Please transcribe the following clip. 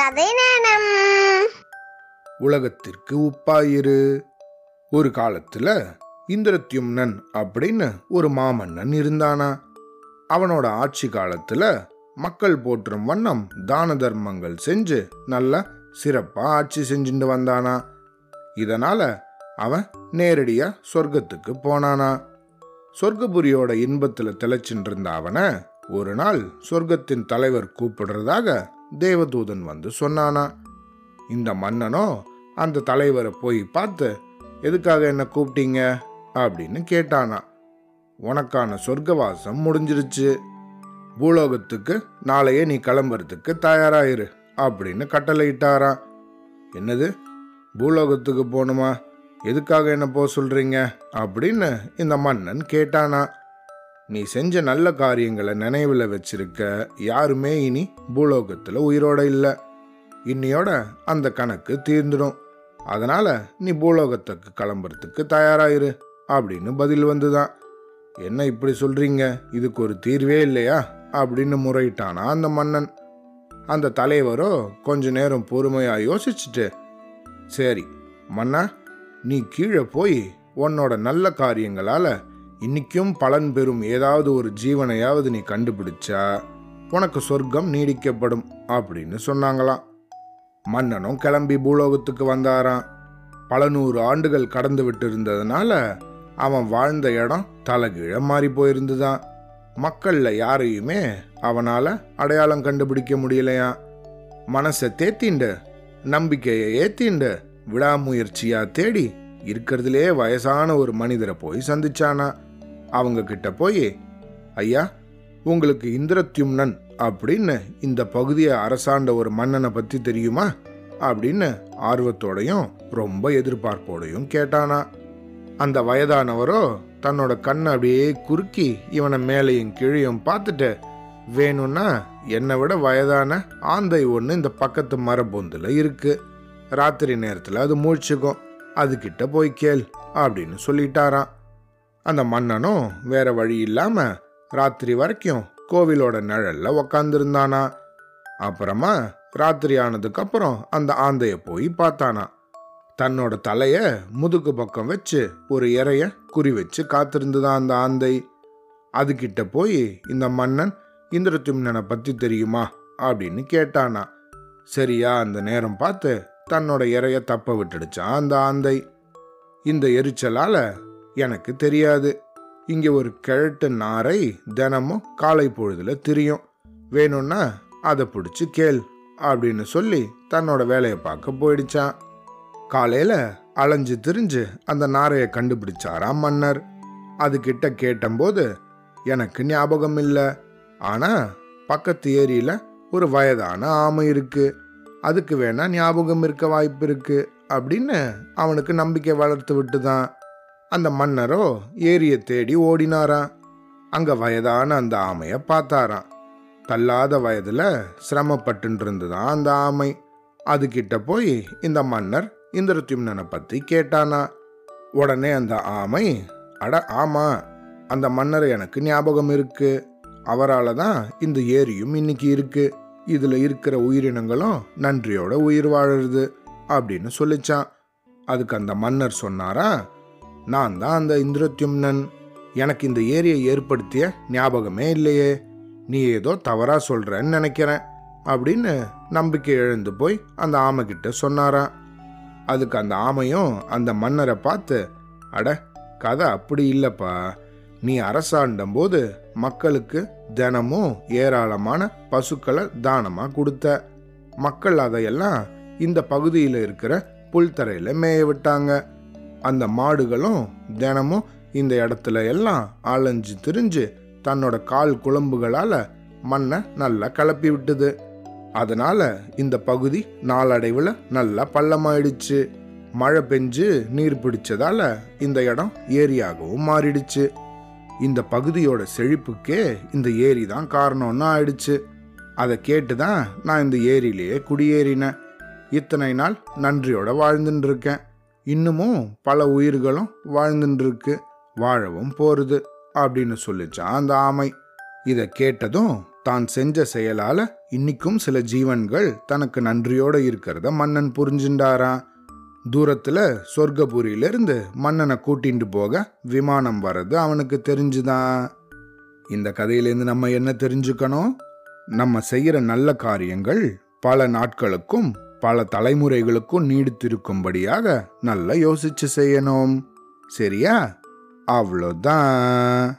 கதை நேரம் உலகத்திற்கு உப்பாயிரு. ஒரு காலத்துல இந்திரத்யும்னன் அப்படின்னு ஒரு மாமன்னன் இருந்தானா? அவனோட ஆட்சி காலத்துல மக்கள் போற்றும் வண்ணம் தான தர்மங்கள் செஞ்சு நல்ல சிறப்பா ஆட்சி செஞ்சுட்டு வந்தானா? இதனால அவன் நேரடியா சொர்க்கத்துக்கு போனானா? சொர்க்கபுரியோட இன்பத்துல திளைச்சின்னு இருந்த அவனை ஒரு நாள் சொர்க்கத்தின் தலைவர் கூப்பிடுறதாக தேவதூதன் வந்து சொன்னானா இந்த மன்னனோ அந்த தலைவரை போய் பார்த்து எதுக்காக என்ன கூப்பிட்டீங்க? அப்படின்னு கேட்டானா. உனக்கான சொர்க்கவாசம் முடிஞ்சிருச்சு. பூலோகத்துக்கு நாளையே நீ கிளம்புறதுக்கு தயாராயிரு அப்படின்னு கட்டளையிட்டாராம். என்னது? பூலோகத்துக்கு போகணுமா எதுக்காக என்ன போக சொல்றீங்க? அப்படின்னு இந்த மன்னன் கேட்டானா. நீ செஞ்ச நல்ல காரியங்களை நினைவில் வச்சிருக்க. யாருமே இனி பூலோகத்தில் உயிரோட இல்லை. இன்னையோட அந்த கணக்கு தீர்ந்துடும். அதனால் நீ பூலோகத்துக்கு கிளம்புறதுக்கு தயாராயிரு அப்படின்னு பதில் வந்துதான். என்ன இப்படி சொல்கிறீங்க இதுக்கு ஒரு தீர்வே இல்லையா? அப்படின்னு முறையிட்டானா அந்த மன்னன். அந்த தலைவரோ கொஞ்ச நேரம் பொறுமையாக யோசிச்சுட்டு சரி மன்னா நீ கீழே போய் உன்னோட நல்ல காரியங்களால் இன்னைக்கும் பலன் பெறும் ஏதாவது ஒரு ஜீவனையாவது நீ கண்டுபிடிச்சா உனக்கு சொர்க்கம் நீடிக்கப்படும் அப்படின்னு சொன்னாங்களாம். மன்னனும் கிளம்பி பூலோகத்துக்கு வந்தாராம். பல நூறு ஆண்டுகள் கடந்து விட்டு இருந்ததுனால அவன் வாழ்ந்த இடம் தலைகீழ மாறி போயிருந்துதான். மக்கள்ல யாரையுமே அவனால அடையாளம் கண்டுபிடிக்க முடியலையா? மனசை தேத்திண்டு நம்பிக்கையை ஏத்திண்டு விடாமுயற்சியாக தேடி இருக்கிறதுலே வயசான ஒரு மனிதரை போய் சந்திச்சானா? அவங்க கிட்ட போய் ஐயா உங்களுக்கு இந்திரத்யும்னன் அப்படின்னு இந்த பகுதியை அரசாண்ட ஒரு மன்னனை பத்தி தெரியுமா? அப்படின்னு ஆர்வத்தோடையும் ரொம்ப எதிர்பார்ப்போடையும் கேட்டானா. அந்த வயதானவரோ தன்னோட கண்ணை அப்படியே குறுக்கி இவனை மேலையும் கீழையும் பார்த்துட்டு வேணும்னா என்னை விட வயதான ஆந்தை ஒன்று இந்த பக்கத்து மரபொந்தில் இருக்கு. ராத்திரி நேரத்தில் அது மூழ்ச்சிக்கும். அதுகிட்ட போய் கேள் அப்படின்னு சொல்லிட்டாராம். அந்த மன்னனும் வேற வழி இல்லாம ராத்திரி வரைக்கும் கோவிலோட நிழல்ல உக்காந்துருந்தானா. அப்புறமா ராத்திரி ஆனதுக்கு அப்புறம் அந்த ஆந்தைய போய் பார்த்தானா. தன்னோட தலைய முதுகு பக்கம் வச்சு ஒரு இறைய குறி வச்சு காத்திருந்துதான் அந்த ஆந்தை. அதுகிட்ட போய் இந்த மன்னன் இந்திரத்யும்னனை பத்தி தெரியுமா அப்படின்னு கேட்டானா. சரியா அந்த நேரம் பார்த்து தன்னோட இறைய தப்ப விட்டுடுச்சான் அந்த ஆந்தை. இந்த எரிச்சலால எனக்கு தெரியாது. இங்கே ஒரு கிழட்டு நாரை தினமும் காலை பொழுதுல திரியும். வேணும்னா அதை பிடிச்சி கேள் அப்படின்னு சொல்லி தன்னோட வேலையை பார்க்க போயிடுச்சான். காலையில அலைஞ்சு திரிஞ்சு அந்த நாரையை கண்டுபிடிச்சாராம் மன்னர். அதுகிட்ட கேட்டம்போது எனக்கு ஞாபகம் இல்லை. ஆனா பக்கத்து ஏரியில ஒரு வயதான ஆமை இருக்கு. அதுக்கு வேணா ஞாபகம் இருக்க வாய்ப்பு இருக்கு அப்படின்னு அவனுக்கு நம்பிக்கை வளர்த்து விட்டுதான். அந்த மன்னரோ ஏரியை தேடி ஓடினாராம். அங்க வயதான அந்த ஆமைய பார்த்தாராம். தள்ளாத வயதுல சிரமப்பட்டு இருந்துதான் அந்த ஆமை. அதுகிட்ட போய் இந்த மன்னர் இந்திரத்யும்னனை பத்தி கேட்டானா. உடனே அந்த ஆமை அட ஆமா அந்த மன்னர் எனக்கு ஞாபகம் இருக்கு. அவரால் தான் இந்த ஏரியும் இன்னைக்கு இருக்கு. இதில் இருக்கிற உயிரினங்களும் நன்றியோட உயிர் வாழறது அப்படின்னு சொல்லிச்சான். அதுக்கு அந்த மன்னர் சொன்னாரா நான் தான் அந்த இந்திரத்யும்னன். எனக்கு இந்த ஏரியை ஏற்படுத்திய ஞாபகமே இல்லையே. நீ ஏதோ தவறாக சொல்கிறேன்னு நினைக்கிறேன் அப்படின்னு நம்பிக்கை இழந்து போய் அந்த ஆமைக்கிட்ட சொன்னாராம். அதுக்கு அந்த ஆமையும் அந்த மன்னரை பார்த்து அட கதை அப்படி இல்லைப்பா. நீ அரசாண்டம் போது மக்களுக்கு தினமும் ஏராளமான பசுக்களை தானமாக கொடுத்த. மக்கள் அதையெல்லாம் இந்த பகுதியில் இருக்கிற புல்தரையில் மேய விட்டாங்க. அந்த மாடுகளும் தினமும் இந்த இடத்துல எல்லாம் அலைஞ்சு திரிஞ்சு தன்னோட கால் குழம்புகளால மண்ணை நல்லா கலப்பி விட்டுது. அதனால இந்த பகுதி நாளடைவில் நல்லா பள்ளமாயிடுச்சு. மழை பெஞ்சு நீர் பிடிச்சதால இந்த இடம் ஏரியாகவும் மாறிடுச்சு. இந்த பகுதியோட செழிப்புக்கே இந்த ஏரி தான் காரணம்னு ஆயிடுச்சு. அதை கேட்டு தான் நான் இந்த ஏரியிலேயே குடியேறினேன். இத்தனை நாள் நன்றியோட வாழ்ந்துட்டு இருக்கேன். இன்னமும் பல உயிர்களும் வாழ்ந்துட்டுருக்கு வாழவும் போகிறது அப்படின்னு சொல்லிச்சான் அந்த ஆமை. இதை கேட்டதும் தான் செஞ்ச செயலால் இன்னிக்கும் சில ஜீவன்கள் தனக்கு நன்றியோடு இருக்கிறத மன்னன் புரிஞ்சுண்டாரான் தூரத்தில் சொர்க்கபுரியிலிருந்து மன்னனை கூட்டிகிட்டு போக விமானம் வர்றது அவனுக்கு தெரிஞ்சுதான். இந்த கதையிலேருந்து நம்ம என்ன தெரிஞ்சுக்கணும்? நம்ம செய்கிற நல்ல காரியங்கள் பல நாட்களுக்கும் பல தலைமுறைகளுக்கும் நீடித்திருக்கும்படியாக நல்லா யோசிச்சு செய்யணும். சரியா? அவ்வளோதான்.